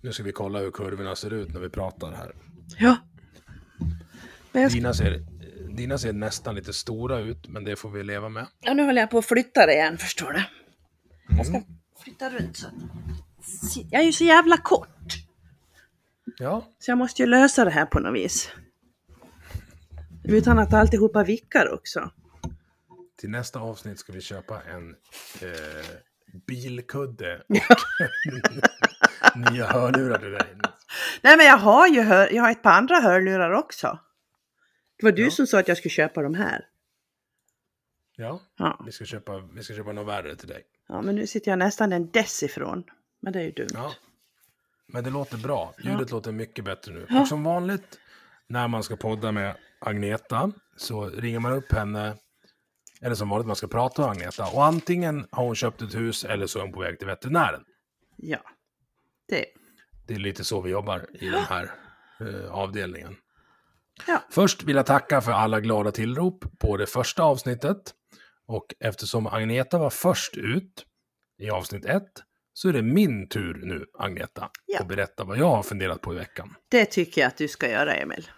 Nu ska vi kolla hur kurvorna ser ut när vi pratar här. Ja. Ska... Dina ser, dina ser nästan lite stora ut, men det får vi leva med. ja, nu håller jag på att flytta det igen, förstår du. Jag ska Mm. flytta runt så. Jag är ju så jävla kort. Ja, Så jag måste ju lösa det här på något vis. Utan att alltihopa vickar också. till nästa avsnitt ska vi köpa en eh, bilkudde nya hörlurar till dig. Nej men jag har ju hör, jag har ett par andra hörlurar också. Det var du Ja. som sa att jag skulle köpa de här. Ja, Ja. vi ska köpa, vi ska köpa något värre till dig. ja, men nu sitter jag nästan en dess ifrån. Men det är ju dumt. Ja. Men det låter bra. Ljudet låter mycket bättre nu. Och som vanligt när man ska podda med Agneta så ringer man upp henne. Eller som vanligt man ska prata med Agneta. Och antingen har hon köpt ett hus eller så är hon på väg till veterinären. Ja. Det. Det är lite så vi jobbar i den här eh, avdelningen. Ja. Först vill jag tacka för alla glada tillrop på det första avsnittet. Och eftersom Agneta var först ut i avsnitt ett så är det min tur nu, Agneta, Ja. att berätta vad jag har funderat på i veckan. Det tycker jag att du ska göra Emil.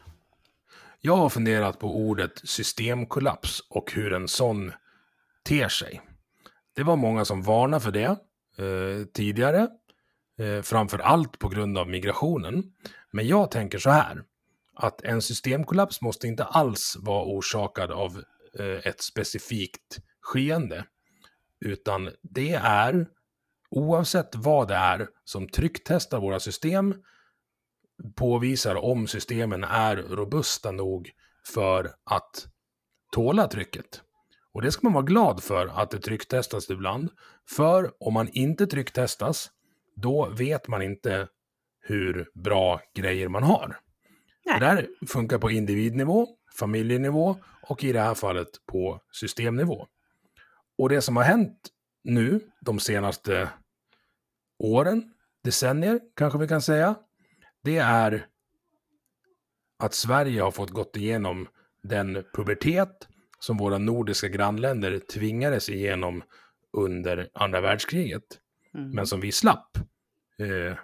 Jag har funderat på ordet systemkollaps och hur en sån ter sig. Det var många som varnade för det eh, tidigare, eh, framför allt på grund av migrationen. Men jag tänker så här, att en systemkollaps måste inte alls vara orsakad av eh, ett specifikt skeende, utan det är, oavsett vad det är, som trycktestar våra system, påvisar om systemen är robusta nog för att tåla trycket. Och det ska man vara glad för att det trycktestas ibland. För om man inte trycktestas, då vet man inte hur bra grejer man har. Det där funkar på individnivå, familjenivå och i det här fallet på systemnivå. Och det som har hänt nu de senaste åren, decennier kanske vi kan säga, det är att Sverige har fått gått igenom den pubertet som våra nordiska grannländer tvingades igenom under andra världskriget, Mm. men som vi slapp. Eh,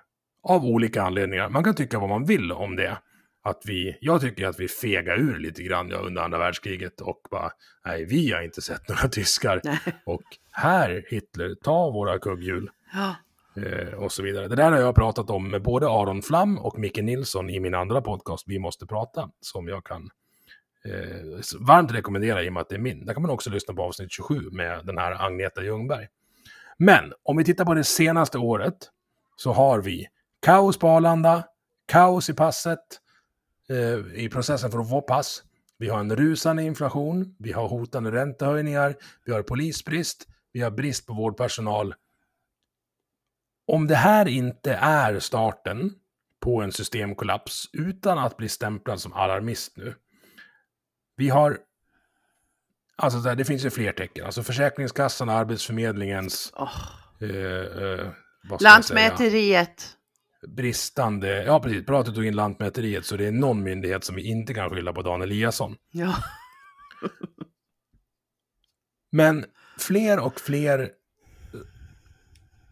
av olika anledningar. Man kan tycka vad man vill om det. Att vi, jag tycker att vi fegar ur lite grann under andra världskriget och bara, nej, vi har inte sett några tyskar. Nej. Och här, Hitler, ta våra kugghjul Ja. eh, och så vidare. Det där har jag pratat om med både Aron Flam och Micke Nilsson i min andra podcast, Vi måste prata, som jag kan eh, varmt rekommendera i och med att det är min. Där kan man också lyssna på avsnitt 27 med den här Agneta Ljungberg. Men om vi tittar på det senaste året så har vi kaos på Arlanda, kaos i passet, eh, i processen för att få pass. Vi har en rusande inflation, vi har hotande räntehöjningar, vi har polisbrist, vi har brist på vårdpersonal. Om det här inte är starten på en systemkollaps utan att bli stämplad som alarmist nu. Vi har, alltså så här, det finns ju fler tecken, alltså Försäkringskassan, Arbetsförmedlingens, Åh. eh, eh? Lantmäteriet. bristande, ja precis, bra att du tog in Lantmäteriet så det är någon myndighet som vi inte kan skylla på Dan Eliasson. Ja. Men fler och fler eh,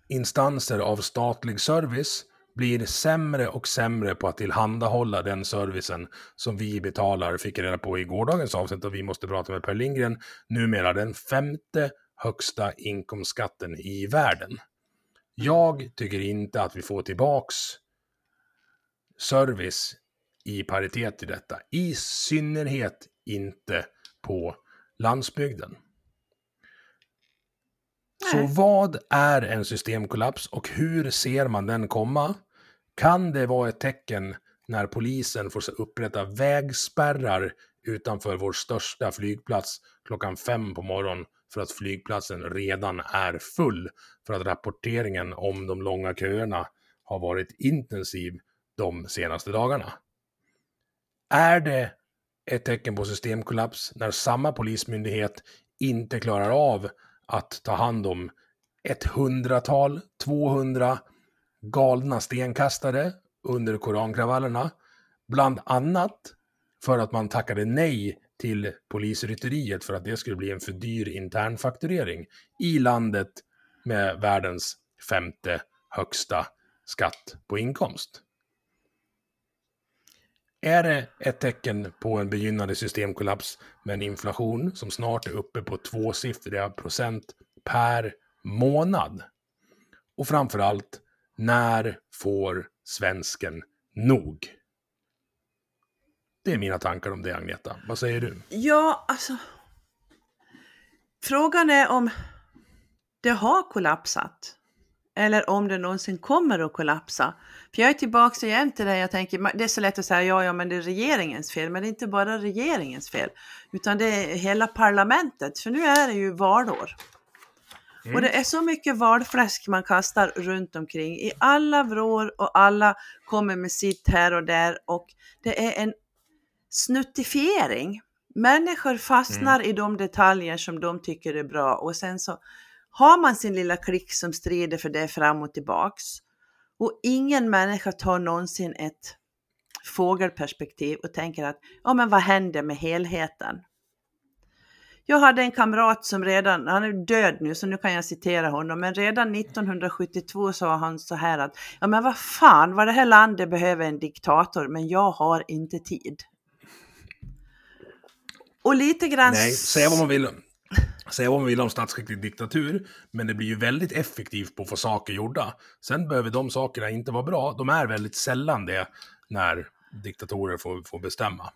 instanser av statlig service blir sämre och sämre på att tillhandahålla den servicen som vi betalar, fick reda på i gårdagens avsnitt och vi måste prata med Per Lindgren, numera den femte högsta inkomstskatten i världen. Jag tycker inte att vi får tillbaks service i paritet till detta. I synnerhet inte på landsbygden. Så vad är en systemkollaps och hur ser man den komma? Kan det vara ett tecken när polisen får upprätta vägspärrar utanför vår största flygplats klockan fem på morgonen för att flygplatsen redan är full för att rapporteringen om de långa köerna har varit intensiv de senaste dagarna? Är det ett tecken på systemkollaps när samma polismyndighet inte klarar av att ta hand om ett hundratal, 200 galna stenkastare under korankravallerna. Bland annat för att man tackade nej till polisrytteriet för att det skulle bli en för dyr internfakturering i landet med världens femte högsta skatt på inkomst. Är det ett tecken på en begynnande systemkollaps med en inflation som snart är uppe på tvåsiffriga procent per månad? Och framför allt, när får svensken nog? Det är mina tankar om det, Agneta. Vad säger du? Ja, alltså. Frågan är om det har kollapsat. Eller om det någonsin kommer att kollapsa. För jag är tillbaka igen till det jag tänker, det är så lätt att säga ja, ja, men det är regeringens fel. Men det är inte bara regeringens fel, utan det är hela parlamentet. För nu är det ju valår. Mm. Och det är så mycket valfläsk man kastar runt omkring i alla vrår och alla kommer med sitt här och där och det är en snuttifiering. Människor fastnar mm. i de detaljer som de tycker är bra och sen så har man sin lilla klick som strider för det fram och tillbaks. Och ingen människa tar någonsin ett fågelperspektiv och tänker att ja, men vad händer med helheten? Jag hade en kamrat som redan, han är död nu så nu kan jag citera honom, men redan 1972 sa han så här att ja men vad fan vad det här landet behöver en diktator men jag har inte tid. Och lite grann... Nej, säga vad man vill. Säga vad man vill om statsskicklig diktatur, men det blir ju väldigt effektivt på att få saker gjorda. Sen behöver de sakerna inte vara bra. De är väldigt sällan det när diktatorer får, får bestämma.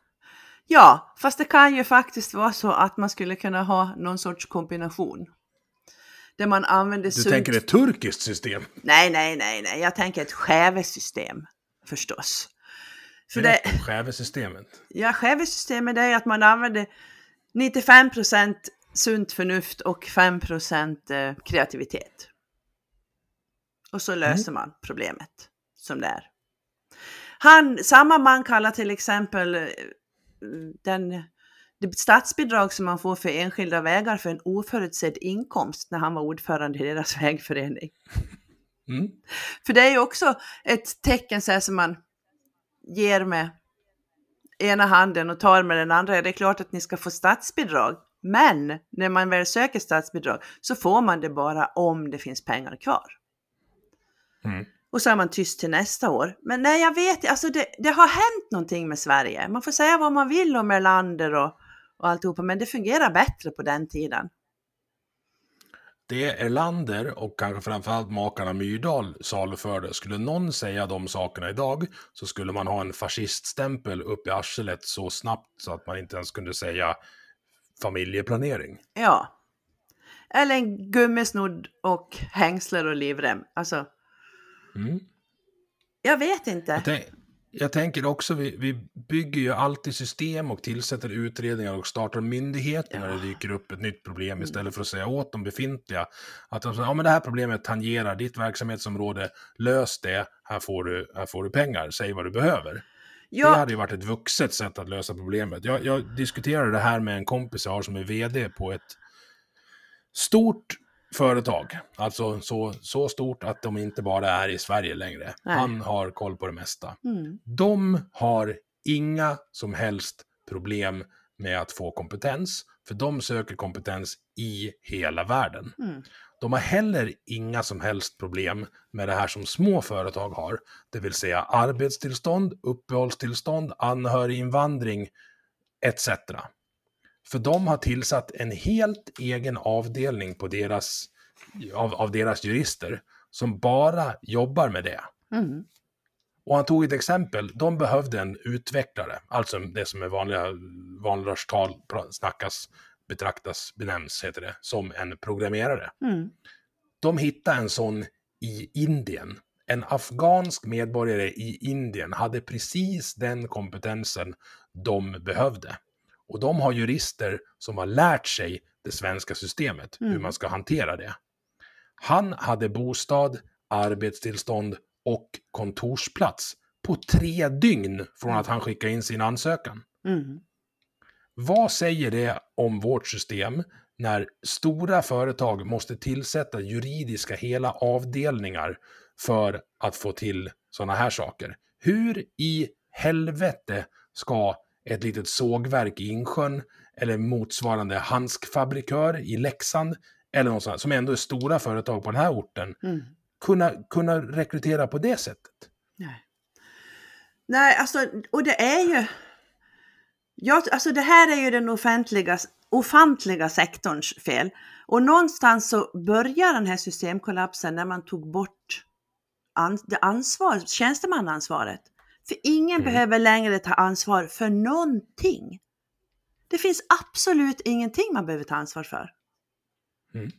Ja, fast det kan ju faktiskt vara så att man skulle kunna ha någon sorts kombination. Där man använder Du sunt... tänker ett turkiskt system? Nej, nej, nej, nej. Jag tänker ett skävesystem förstås. För det, skävesystemet? Ja, skävesystemet är att man använder 95 procent sunt förnuft och 5 procent eh, kreativitet. Och så löser mm. man problemet som det är. Han, samma man kallar till exempel eh, den, det statsbidrag som man får för enskilda vägar för en oförutsedd inkomst när han var ordförande i deras vägförening. Mm. För det är ju också ett tecken så här, som man ger med ena handen och tar med den andra. Det är klart att ni ska få statsbidrag, men när man väl söker statsbidrag så får man det bara om det finns pengar kvar. Mm. Och så är man tyst till nästa år. Men nej, jag vet alltså det, det har hänt någonting med Sverige. Man får säga vad man vill om Erlander och, och alltihopa, men det fungerar bättre på den tiden. Det Erlander och kanske framförallt makarna Myrdal saluförde, skulle någon säga de sakerna idag så skulle man ha en fasciststämpel upp i arslet så snabbt så att man inte ens kunde säga familjeplanering. Ja. Eller en gummisnodd och hängsler och livrem. Alltså, Mm. Jag vet inte. Jag, tänk, jag tänker också, vi, vi, bygger ju alltid system och tillsätter utredningar och startar myndigheter ja. när det dyker upp ett nytt problem istället för att säga åt de befintliga att de säger, ja men det här problemet tangerar ditt verksamhetsområde, lös det, här får du, här får du pengar, säg vad du behöver. Ja. Det hade ju varit ett vuxet sätt att lösa problemet. Jag, jag diskuterade det här med en kompis jag har som är vd på ett stort företag. Alltså så, så stort att de inte bara är i Sverige längre. Nej. Han har koll på det mesta. Mm. De har inga som helst problem med att få kompetens, för de söker kompetens i hela världen. Mm. De har heller inga som helst problem med det här som små företag har, det vill säga arbetstillstånd, uppehållstillstånd, anhöriginvandring etc. För de har tillsatt en helt egen avdelning på deras, av, av deras jurister som bara jobbar med det. Mm. Och han tog ett exempel, de behövde en utvecklare, alltså det som är vanliga vanlighetstal snackas, betraktas, benämns, heter det, som en programmerare. Mm. De hittade en sån i Indien. En afghansk medborgare i Indien hade precis den kompetensen de behövde. Och de har jurister som har lärt sig det svenska systemet, mm. hur man ska hantera det. Han hade bostad, arbetstillstånd och kontorsplats på tre dygn från att han skickade in sin ansökan. Mm. Vad säger det om vårt system när stora företag måste tillsätta juridiska hela avdelningar för att få till sådana här saker? Hur i helvete ska ett litet sågverk i Insjön eller motsvarande handskfabrikör i Leksand eller något sånt, som ändå är stora företag på den här orten, mm. kunna, kunna rekrytera på det sättet. Nej. Nej, alltså, och det är ju... Ja, alltså det här är ju den offentliga, ofantliga sektorns fel. Och någonstans så börjar den här systemkollapsen när man tog bort an, det ansvar, tjänstemannaansvaret. För ingen mm. behöver längre ta ansvar för någonting. Det finns absolut ingenting man behöver ta ansvar för. Mm.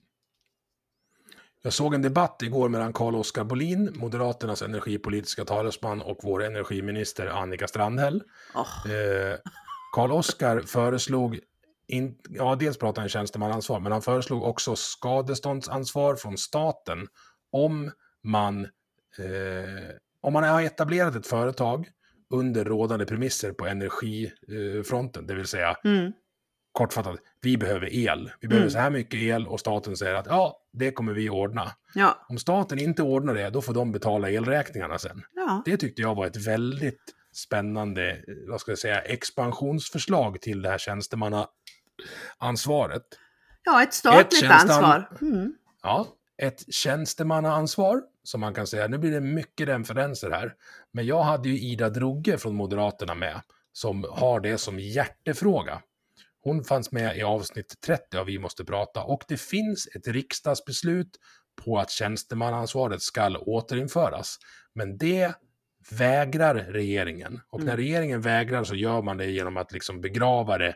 Jag såg en debatt igår mellan Carl-Oskar Bolin, Moderaternas energipolitiska talesman, och vår energiminister Annika Strandhäll. Oh. Eh, Carl-Oskar föreslog, in, ja dels pratade han tjänstemannaansvar, men han föreslog också skadeståndsansvar från staten om man, eh, om man har etablerat ett företag under rådande premisser på energifronten, det vill säga mm. kortfattat, vi behöver el. Vi behöver mm. så här mycket el och staten säger att ja, det kommer vi ordna. Ja. Om staten inte ordnar det, då får de betala elräkningarna sen. Ja. Det tyckte jag var ett väldigt spännande, vad ska jag säga, expansionsförslag till det här tjänstemannaansvaret. Ja, ett statligt ett ansvar. Mm. Ja, ett tjänstemannaansvar, som man kan säga. Nu blir det mycket referenser här. Men jag hade ju Ida Drogge från Moderaterna med, som har det som hjärtefråga. Hon fanns med i avsnitt 30 av Vi måste prata och det finns ett riksdagsbeslut på att tjänstemannaansvaret ska återinföras. Men det vägrar regeringen. Och när mm. regeringen vägrar så gör man det genom att liksom begrava det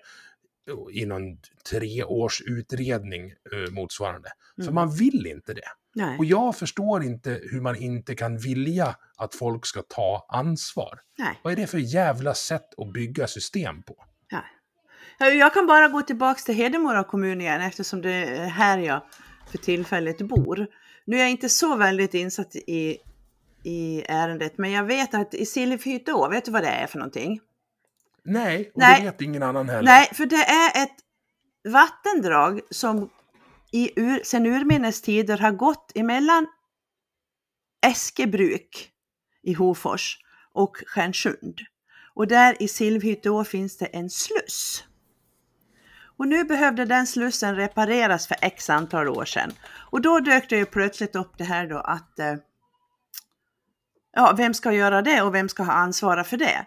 i någon treårsutredning uh, motsvarande. Mm. För man vill inte det. Nej. Och jag förstår inte hur man inte kan vilja att folk ska ta ansvar. Nej. Vad är det för jävla sätt att bygga system på? Nej. Jag kan bara gå tillbaka till Hedemora kommun igen eftersom det är här jag för tillfället bor. Nu är jag inte så väldigt insatt i, i ärendet, men jag vet att i Silifhytå, vet du vad det är för någonting? Nej, och Nej. det vet ingen annan heller. Nej, för det är ett vattendrag som i ur, sen urminnes tider har gått emellan Eskebruk i Hofors och Stjärnsund. Och där i Silvhytteå finns det en sluss. Och nu behövde den slussen repareras för x antal år sedan. Och då dök det ju plötsligt upp det här då att eh, ja, vem ska göra det och vem ska ha ansvara för det?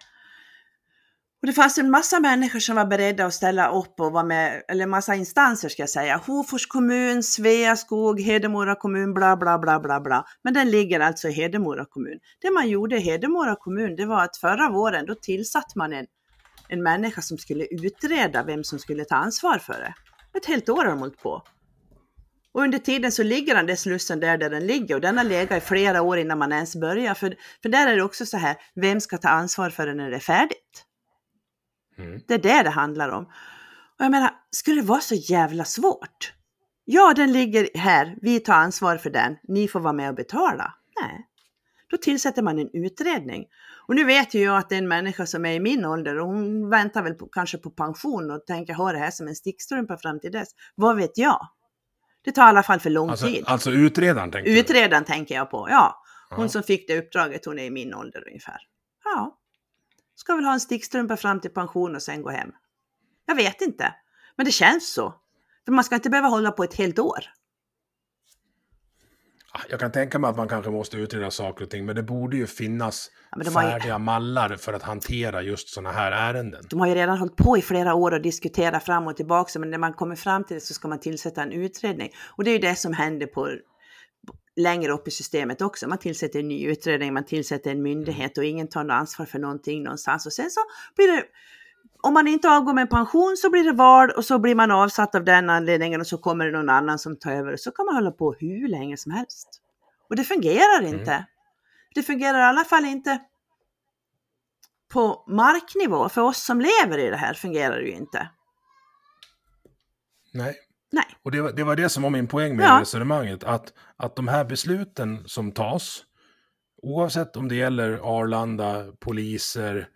Och det fanns en massa människor som var beredda att ställa upp och vara med, eller massa instanser ska jag säga. Hofors kommun, Sveaskog, Hedemora kommun, bla bla bla bla bla. Men den ligger alltså i Hedemora kommun. Det man gjorde i Hedemora kommun, det var att förra våren då tillsatte man en, en människa som skulle utreda vem som skulle ta ansvar för det. Ett helt år har de hållit på. Och under tiden så ligger den där slussen där, där den ligger och den har legat i flera år innan man ens börjar. För, för där är det också så här, vem ska ta ansvar för det när det är färdigt? Mm. Det är det det handlar om. Och jag menar, skulle det vara så jävla svårt? Ja, den ligger här, vi tar ansvar för den, ni får vara med och betala. Nej, då tillsätter man en utredning. Och nu vet ju jag att det är en människa som är i min ålder och hon väntar väl på, kanske på pension och tänker ha det här som en stickstrumpa fram till dess. Vad vet jag? Det tar i alla fall för lång alltså, tid. Alltså utredaren tänker Utredaren du? tänker jag på, ja. Hon Aha. som fick det uppdraget, hon är i min ålder ungefär. Ja, ska väl ha en stickstrumpa fram till pension och sen gå hem. Jag vet inte, men det känns så. För man ska inte behöva hålla på ett helt år. Jag kan tänka mig att man kanske måste utreda saker och ting, men det borde ju finnas ja, färdiga ju... mallar för att hantera just sådana här ärenden. De har ju redan hållit på i flera år och diskuterat fram och tillbaka, men när man kommer fram till det så ska man tillsätta en utredning. Och det är ju det som händer på längre upp i systemet också. Man tillsätter en ny utredning, man tillsätter en myndighet och ingen tar något ansvar för någonting någonstans. Och sen så blir det, om man inte avgår med pension så blir det val och så blir man avsatt av den anledningen och så kommer det någon annan som tar över. Och så kan man hålla på hur länge som helst. Och det fungerar mm. inte. Mm. Det fungerar i alla fall inte på marknivå. För oss som lever i det här fungerar det ju inte. Nej. Nej. Och det var, det var det som var min poäng med ja. resonemanget. Att, att de här besluten som tas, oavsett om det gäller Arlanda, poliser,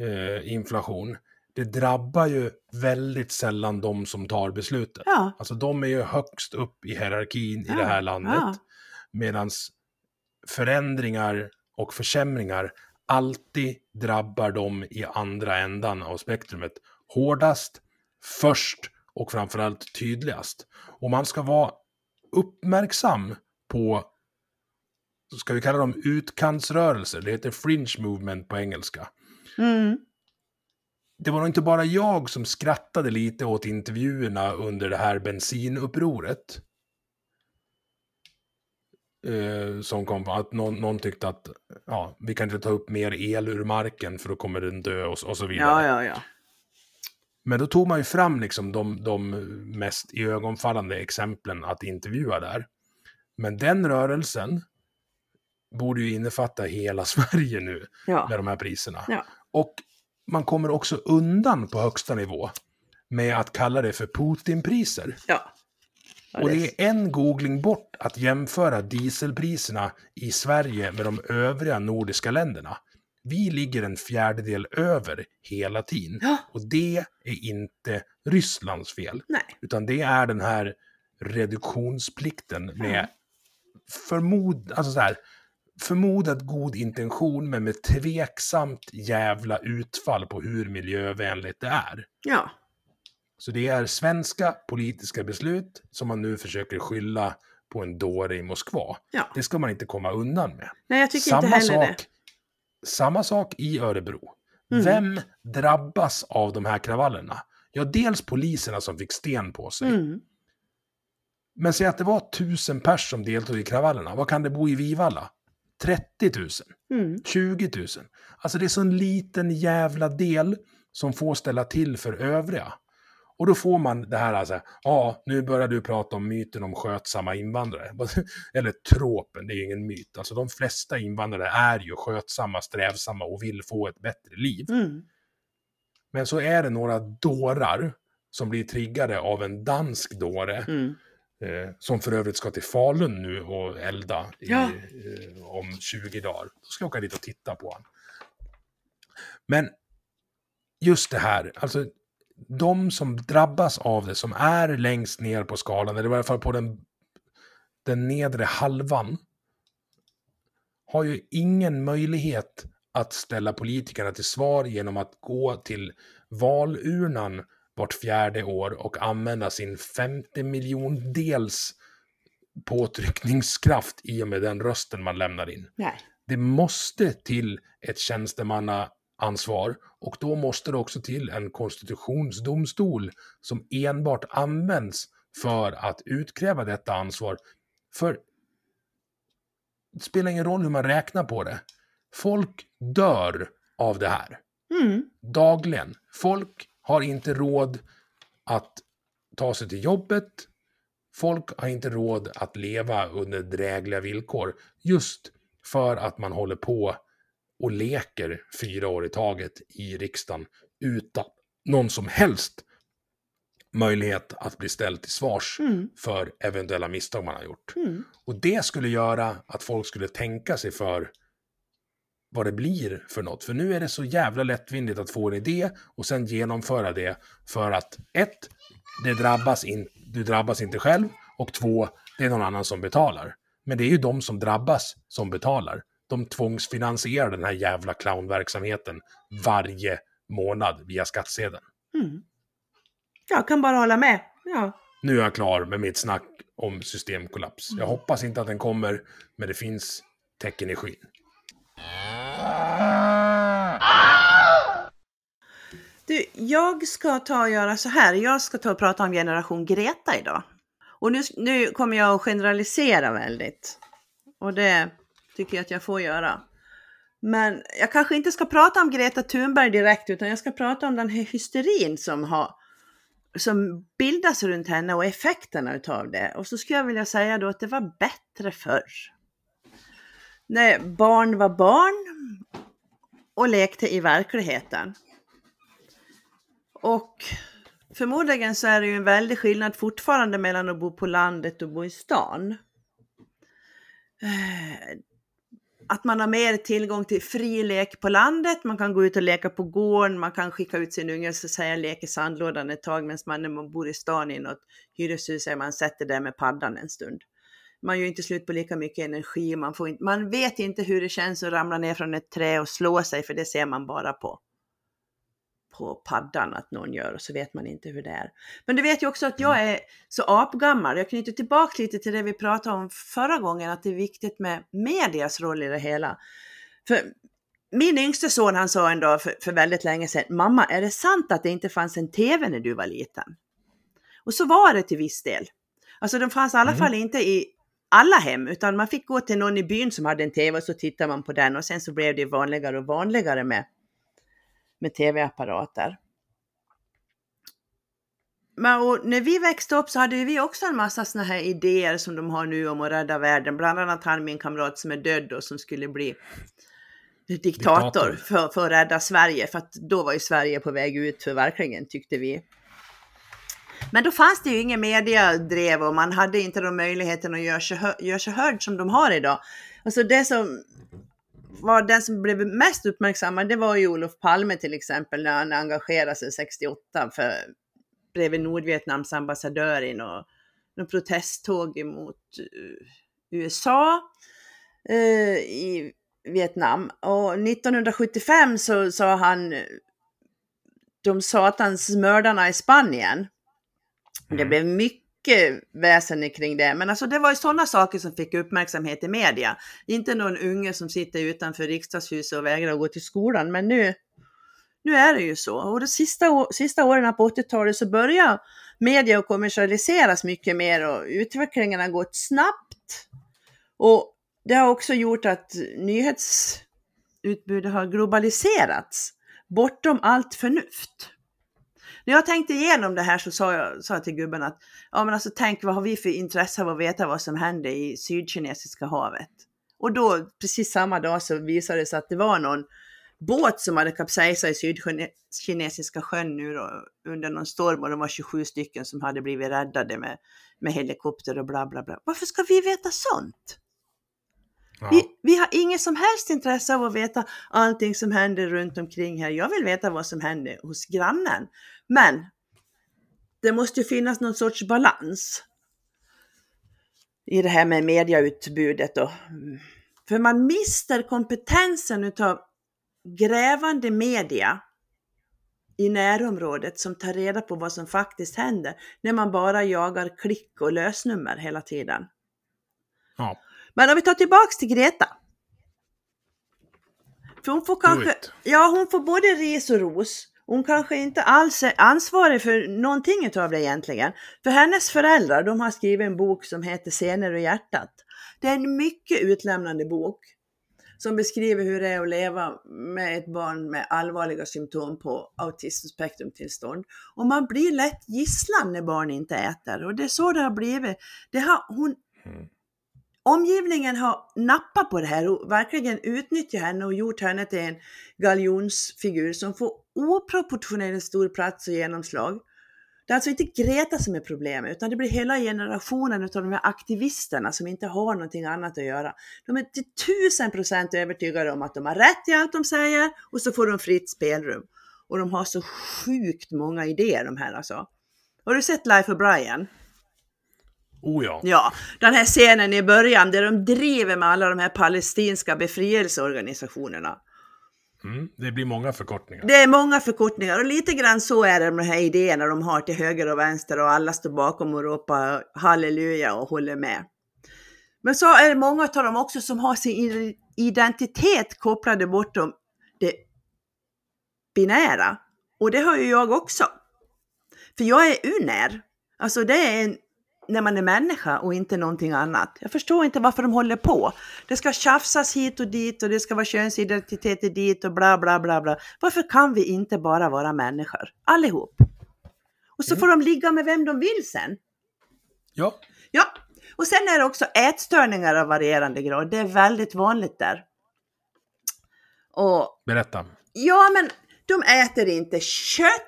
eh, inflation, det drabbar ju väldigt sällan de som tar besluten. Ja. Alltså de är ju högst upp i hierarkin ja. i det här landet. Ja. Medan förändringar och försämringar alltid drabbar dem i andra ändan av spektrumet. Hårdast, först och framförallt tydligast. Och man ska vara uppmärksam på ska vi kalla dem utkantsrörelser, det heter fringe movement på engelska. Mm. Det var nog inte bara jag som skrattade lite åt intervjuerna under det här bensinupproret. Eh, som kom på att någon, någon tyckte att ja, vi kan inte ta upp mer el ur marken för då kommer den dö och, och så vidare. Ja, ja, ja. Men då tog man ju fram liksom de, de mest iögonfallande exemplen att intervjua där. Men den rörelsen borde ju innefatta hela Sverige nu Ja. med de här priserna. Ja. Och man kommer också undan på högsta nivå med att kalla det för Putinpriser. ja. ja Och det är en googling bort att jämföra dieselpriserna i Sverige med de övriga nordiska länderna. Vi ligger en fjärdedel över hela tiden. Ja. Och det är inte Rysslands fel. Nej. Utan det är den här reduktionsplikten med förmod, alltså så här, förmodat god intention men med tveksamt jävla utfall på hur miljövänligt det är. Ja. Så det är svenska politiska beslut som man nu försöker skylla på en dåre i Moskva. Ja. Det ska man inte komma undan med. Nej, jag tycker inte heller det. Samma sak i Örebro. Mm. Vem drabbas av de här kravallerna? Ja, dels poliserna som fick sten på sig. Mm. Men säg att det var tusen pers som deltog i kravallerna. Vad kan det bo i Vivalla? 30 000? Mm. 20 000? Alltså det är så en liten jävla del som får ställa till för övriga. Och då får man det här alltså, ja, nu börjar du prata om myten om skötsamma invandrare. Eller tråpen, det är ju ingen myt. Alltså de flesta invandrare är ju skötsamma, strävsamma och vill få ett bättre liv. Mm. Men så är det några dårar som blir triggade av en dansk dåre, Mm. eh, som för övrigt ska till Falun nu och elda i, Ja. eh, om 20 dagar. Då ska jag åka dit och titta på honom. Men just det här, alltså de som drabbas av det, som är längst ner på skalan, eller i alla fall på den, den nedre halvan, har ju ingen möjlighet att ställa politikerna till svar genom att gå till valurnan vart fjärde år och använda sin 50 miljondels påtryckningskraft i och med den rösten man lämnar in. Nej. Det måste till ett tjänstemannaansvar och då måste det också till en konstitutionsdomstol som enbart används för att utkräva detta ansvar. För det spelar ingen roll hur man räknar på det. Folk dör av det här Mm. dagligen. Folk har inte råd att ta sig till jobbet. Folk har inte råd att leva under drägliga villkor. Just för att man håller på och leker fyra år i taget i riksdagen utan någon som helst möjlighet att bli ställd till svars Mm. för eventuella misstag man har gjort. Mm. Och det skulle göra att folk skulle tänka sig för vad det blir för något. För nu är det så jävla lättvindigt att få en idé och sen genomföra det för att ett, det drabbas in, du drabbas inte själv och två, det är någon annan som betalar. Men det är ju de som drabbas som betalar. De tvångsfinansierar den här jävla clownverksamheten varje månad via skattsedeln. Mm. Jag kan bara hålla med. Ja. Nu är jag klar med mitt snack om systemkollaps. Jag hoppas inte att den kommer, men det finns tecken i skyn. Du, jag ska ta och göra så här. Jag ska ta och prata om generation Greta idag. Och nu, nu kommer jag att generalisera väldigt. Och det tycker jag att jag får göra. Men jag kanske inte ska prata om Greta Thunberg direkt, utan jag ska prata om den här hysterin som, har, som bildas runt henne och effekterna utav det. Och så skulle jag vilja säga då att det var bättre förr. När barn var barn och lekte i verkligheten. Och förmodligen så är det ju en väldig skillnad fortfarande mellan att bo på landet och bo i stan. Eh, att man har mer tillgång till fri lek på landet, man kan gå ut och leka på gården, man kan skicka ut sin unge och säga lek i sandlådan ett tag medan man, när man bor i stan i något hyreshus är man sätter där med paddan en stund. Man gör inte slut på lika mycket energi, man, får inte, man vet inte hur det känns att ramla ner från ett träd och slå sig för det ser man bara på på paddan att någon gör och så vet man inte hur det är. Men du vet ju också att jag är så apgammal. Jag knyter tillbaka lite till det vi pratade om förra gången, att det är viktigt med medias roll i det hela. För min yngste son han sa en dag för, för väldigt länge sedan, mamma är det sant att det inte fanns en TV när du var liten? Och så var det till viss del. Alltså de fanns i alla Mm. fall inte i alla hem, utan man fick gå till någon i byn som hade en TV och så tittade man på den och sen så blev det vanligare och vanligare med, med TV-apparater. Men och när vi växte upp så hade vi också en massa såna här idéer som de har nu om att rädda världen. Bland annat han min kamrat som är död och som skulle bli diktator, Diktator. För, för att rädda Sverige. För att då var ju Sverige på väg ut för verkligen tyckte vi. Men då fanns det ju ingen mediadrev och man hade inte de möjligheten att göra sig, hö- göra sig hörd som de har idag. Alltså det som var den som blev mest uppmärksammad, det var ju Olof Palme till exempel när han engagerade sig 68 för bredvid Nordvietnams ambassadör i något, något protesttåg emot eh, USA eh, i Vietnam. Och 1975 så sa han de satans mördarna i Spanien. Det Mm. blev mycket väsen kring det, men alltså det var ju sådana saker som fick uppmärksamhet i media. Inte någon unge som sitter utanför riksdagshuset och vägrar gå till skolan, men nu, nu är det ju så. Och de sista, sista åren på 80-talet så börjar media att kommersialiseras mycket mer och utvecklingen har gått snabbt. Och det har också gjort att nyhetsutbudet har globaliserats bortom allt förnuft. När jag tänkte igenom det här så sa jag, sa jag till gubben att ja men alltså tänk vad har vi för intresse av att veta vad som händer i Sydkinesiska havet? Och då precis samma dag så visade det sig att det var någon båt som hade kapsejsat i Sydkinesiska sjön nu då, under någon storm och de var 27 stycken som hade blivit räddade med, med helikopter och bla bla bla. Varför ska vi veta sånt? Ja. Vi, vi har inget som helst intresse av att veta allting som händer runt omkring här. Jag vill veta vad som händer hos grannen. Men det måste ju finnas någon sorts balans i det här med mediautbudet. Då. För man mister kompetensen utav grävande media i närområdet som tar reda på vad som faktiskt händer när man bara jagar klick och lösnummer hela tiden. Ja. Men om vi tar tillbaks till Greta. För hon får kanske, ja hon får både ris och ros. Hon kanske inte alls är ansvarig för någonting utav det egentligen. För hennes föräldrar, de har skrivit en bok som heter Scener ur hjärtat. Det är en mycket utlämnande bok som beskriver hur det är att leva med ett barn med allvarliga symptom på autismspektrumtillstånd. Och man blir lätt gisslan när barn inte äter och det är så det har blivit. Det har, hon, mm omgivningen har nappat på det här och verkligen utnyttjat henne och gjort henne till en galjonsfigur som får oproportionerligt stor plats och genomslag. Det är alltså inte Greta som är problemet, utan det blir hela generationen av de här aktivisterna som inte har någonting annat att göra. De är till tusen procent övertygade om att de har rätt i allt de säger och så får de fritt spelrum. Och de har så sjukt många idéer de här alltså. Har du sett Life of Brian? Oh ja. Ja, den här scenen i början där de driver med alla de här palestinska befrielseorganisationerna. Mm. Det blir många förkortningar. Det är många förkortningar och lite grann så är det med de här idéerna de har till höger och vänster och alla står bakom och ropar halleluja och håller med. Men så är det många av dem också som har sin identitet kopplade bortom det binära. Och det har ju jag också. För jag är unär. Alltså det är en, när man är människa och inte någonting annat. Jag förstår inte varför de håller på. Det ska tjafsas hit och dit och det ska vara könsidentiteter dit och bla bla bla bla. Varför kan vi inte bara vara människor? Allihop. Och så Mm. får de ligga med vem de vill sen. Ja. Ja, och sen är det också ätstörningar av varierande grad. Det är väldigt vanligt där. Och Berätta. ja, men de äter inte kött.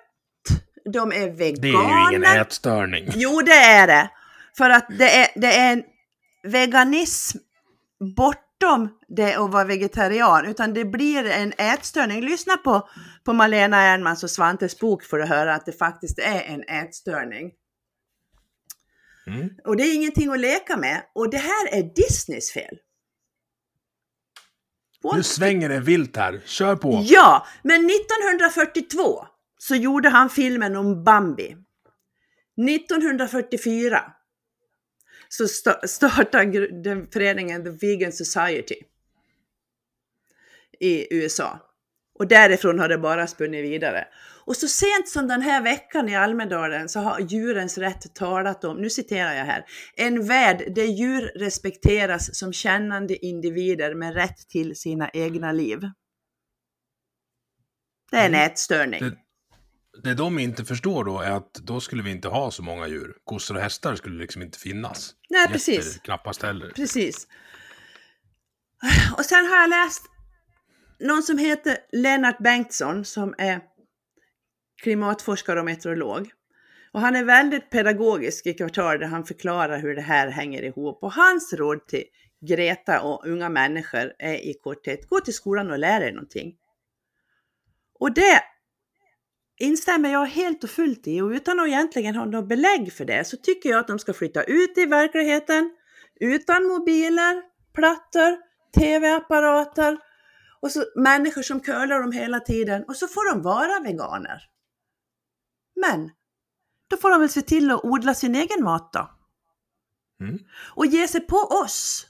De är veganer. Det är ju ingen ätstörning. Jo, det är det. För att det är, det är en veganism bortom det att vara vegetarian, utan det blir en ätstörning. Lyssna på, på Malena Ernmans och Svantes bok för att höra att det faktiskt är en ätstörning. Mm. Och det är ingenting att leka med. Och det här är Disneys fel. Nu svänger det vilt här. Kör på. Ja, men 1942 så gjorde han filmen om Bambi. 1944 så sta- startade den föreningen The Vegan Society i USA. Och därifrån har det bara spunnit vidare. Och så sent som den här veckan i Almedalen så har Djurens Rätt talat om, nu citerar jag här, en värld där djur respekteras som kännande individer med rätt till sina egna liv. Det är en Mm. ätstörning. Det, det de inte förstår då är att då skulle vi inte ha så många djur. Kossor och hästar skulle liksom inte finnas. Nej, Getter precis. Knappast heller. Precis. Och sen har jag läst någon som heter Lennart Bengtsson som är klimatforskare och meteorolog. Och han är väldigt pedagogisk i kvartal där han förklarar hur det här hänger ihop. Och hans råd till Greta och unga människor är i korthet, gå till skolan och lär dig någonting. Och det instämmer jag helt och fullt i och utan att egentligen ha något belägg för det så tycker jag att de ska flytta ut i verkligheten utan mobiler, plattor, tv-apparater och så människor som curlar dem hela tiden och så får de vara veganer. Men då får de väl se till att odla sin egen mat då. Mm. Och ge sig på oss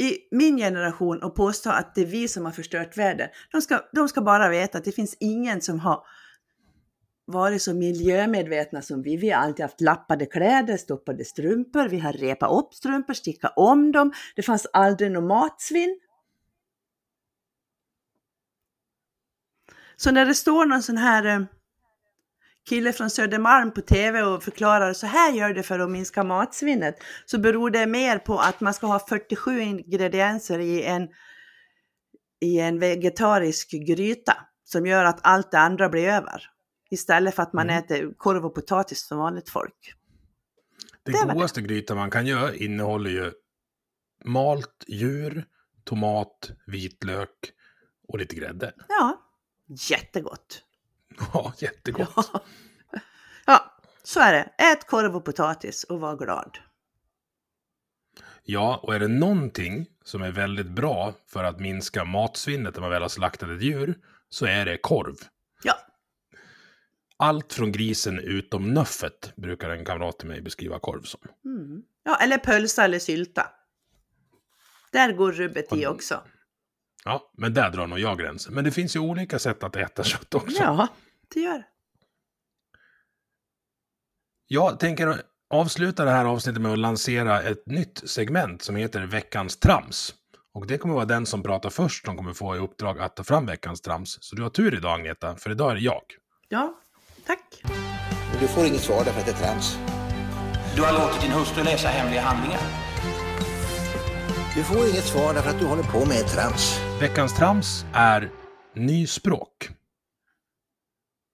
i min generation och påstå att det är vi som har förstört världen. De ska, de ska bara veta att det finns ingen som har varit så miljömedvetna som vi. Vi har alltid haft lappade kläder, stoppade strumpor, vi har repat upp strumpor, stickat om dem. Det fanns aldrig något matsvinn. Så när det står någon sån här eh, kille från Södermalm på TV och förklarar så här gör det för att minska matsvinnet så beror det mer på att man ska ha 47 ingredienser i en, i en vegetarisk gryta som gör att allt det andra blir över. Istället för att man Mm. äter korv och potatis som vanligt folk. Det Det godaste grytan man kan göra innehåller ju malt djur, tomat, vitlök och lite grädde. Ja, jättegott. Ja, jättegott. Ja. ja, så är det. Ät korv och potatis och var glad. Ja, och är det någonting som är väldigt bra för att minska matsvinnet när man väl har slaktat ett djur, så är det korv. Ja, Allt från grisen utom nöffet, brukar en kamrat till mig beskriva korv som. mm. ja eller pölsa eller sylta. Där går rubbet i också. Ja, men där drar nog jag gränsen. Men det finns ju olika sätt att äta kött också. Ja, det gör det. Jag tänker avsluta det här avsnittet med att lansera ett nytt segment som heter Veckans trams. Och det kommer vara den som pratar först som kommer få i uppdrag att ta fram veckans trams. Så du har tur idag Agneta, för idag är det jag. Ja, tack. Du får inget svar därför att det är trams. Du har låtit din hustru läsa hemliga handlingar. Du får inget svar därför att du håller på med trams. Veckans trams är nyspråk.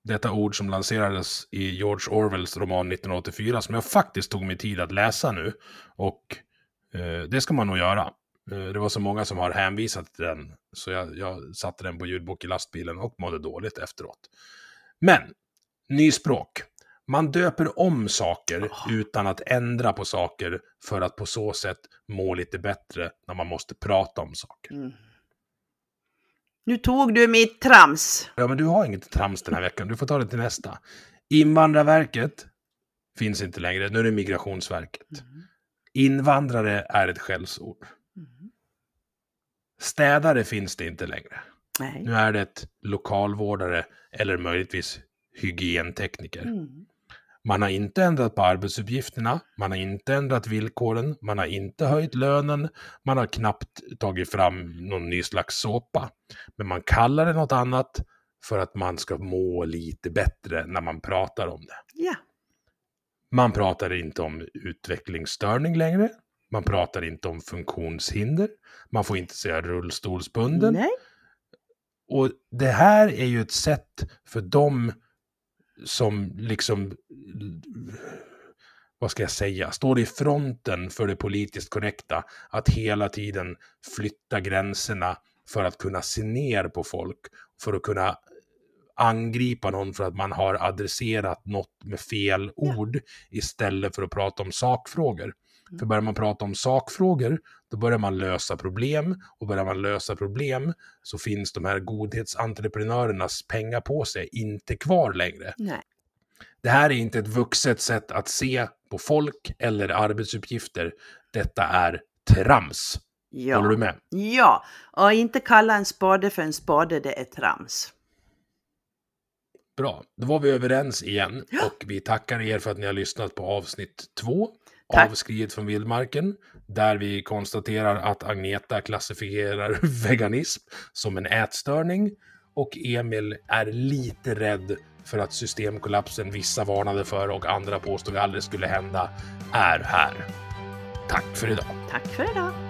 Detta ord som lanserades i George Orwells roman 1984 som jag faktiskt tog mig tid att läsa nu. Och eh, det ska man nog göra. Eh, det var så många som har hänvisat till den så jag, jag satte den på ljudbok i lastbilen och mådde dåligt efteråt. Men, nyspråk. Man döper om saker utan att ändra på saker för att på så sätt må lite bättre när man måste prata om saker. Nu tog du mitt trams. Ja, men du har inget trams den här veckan. Du får ta det till nästa. Invandrarverket finns inte längre. Nu är det Migrationsverket. Invandrare är ett skällsord. Städare finns det inte längre. Nej. Nu är det ett lokalvårdare eller möjligtvis hygientekniker. Mm. Man har inte ändrat på arbetsuppgifterna, man har inte ändrat villkoren, man har inte höjt lönen, man har knappt tagit fram någon ny slags såpa. Men man kallar det något annat för att man ska må lite bättre när man pratar om det. Ja. Man pratar inte om utvecklingsstörning längre. Man pratar inte om funktionshinder. Man får inte säga rullstolsbunden. Nej. Och det här är ju ett sätt för dem som liksom, vad ska jag säga, står i fronten för det politiskt korrekta, att hela tiden flytta gränserna för att kunna se ner på folk, för att kunna angripa någon för att man har adresserat något med fel ord istället för att prata om sakfrågor. För börjar man prata om sakfrågor, då börjar man lösa problem. Och börjar man lösa problem så finns de här godhetsentreprenörernas pengapåse inte kvar längre. Nej. Det här är inte ett vuxet sätt att se på folk eller arbetsuppgifter. Detta är trams. Ja. Håller du med? Ja, och inte kalla en spade för en spade, det är trams. Bra, då var vi överens igen och vi tackar er för att ni har lyssnat på avsnitt två Tack. av Skriet från vildmarken, där vi konstaterar att Agneta klassifierar veganism som en ätstörning och Emil är lite rädd för att systemkollapsen vissa varnade för och andra påstod aldrig skulle hända är här. Tack för idag. Tack för idag.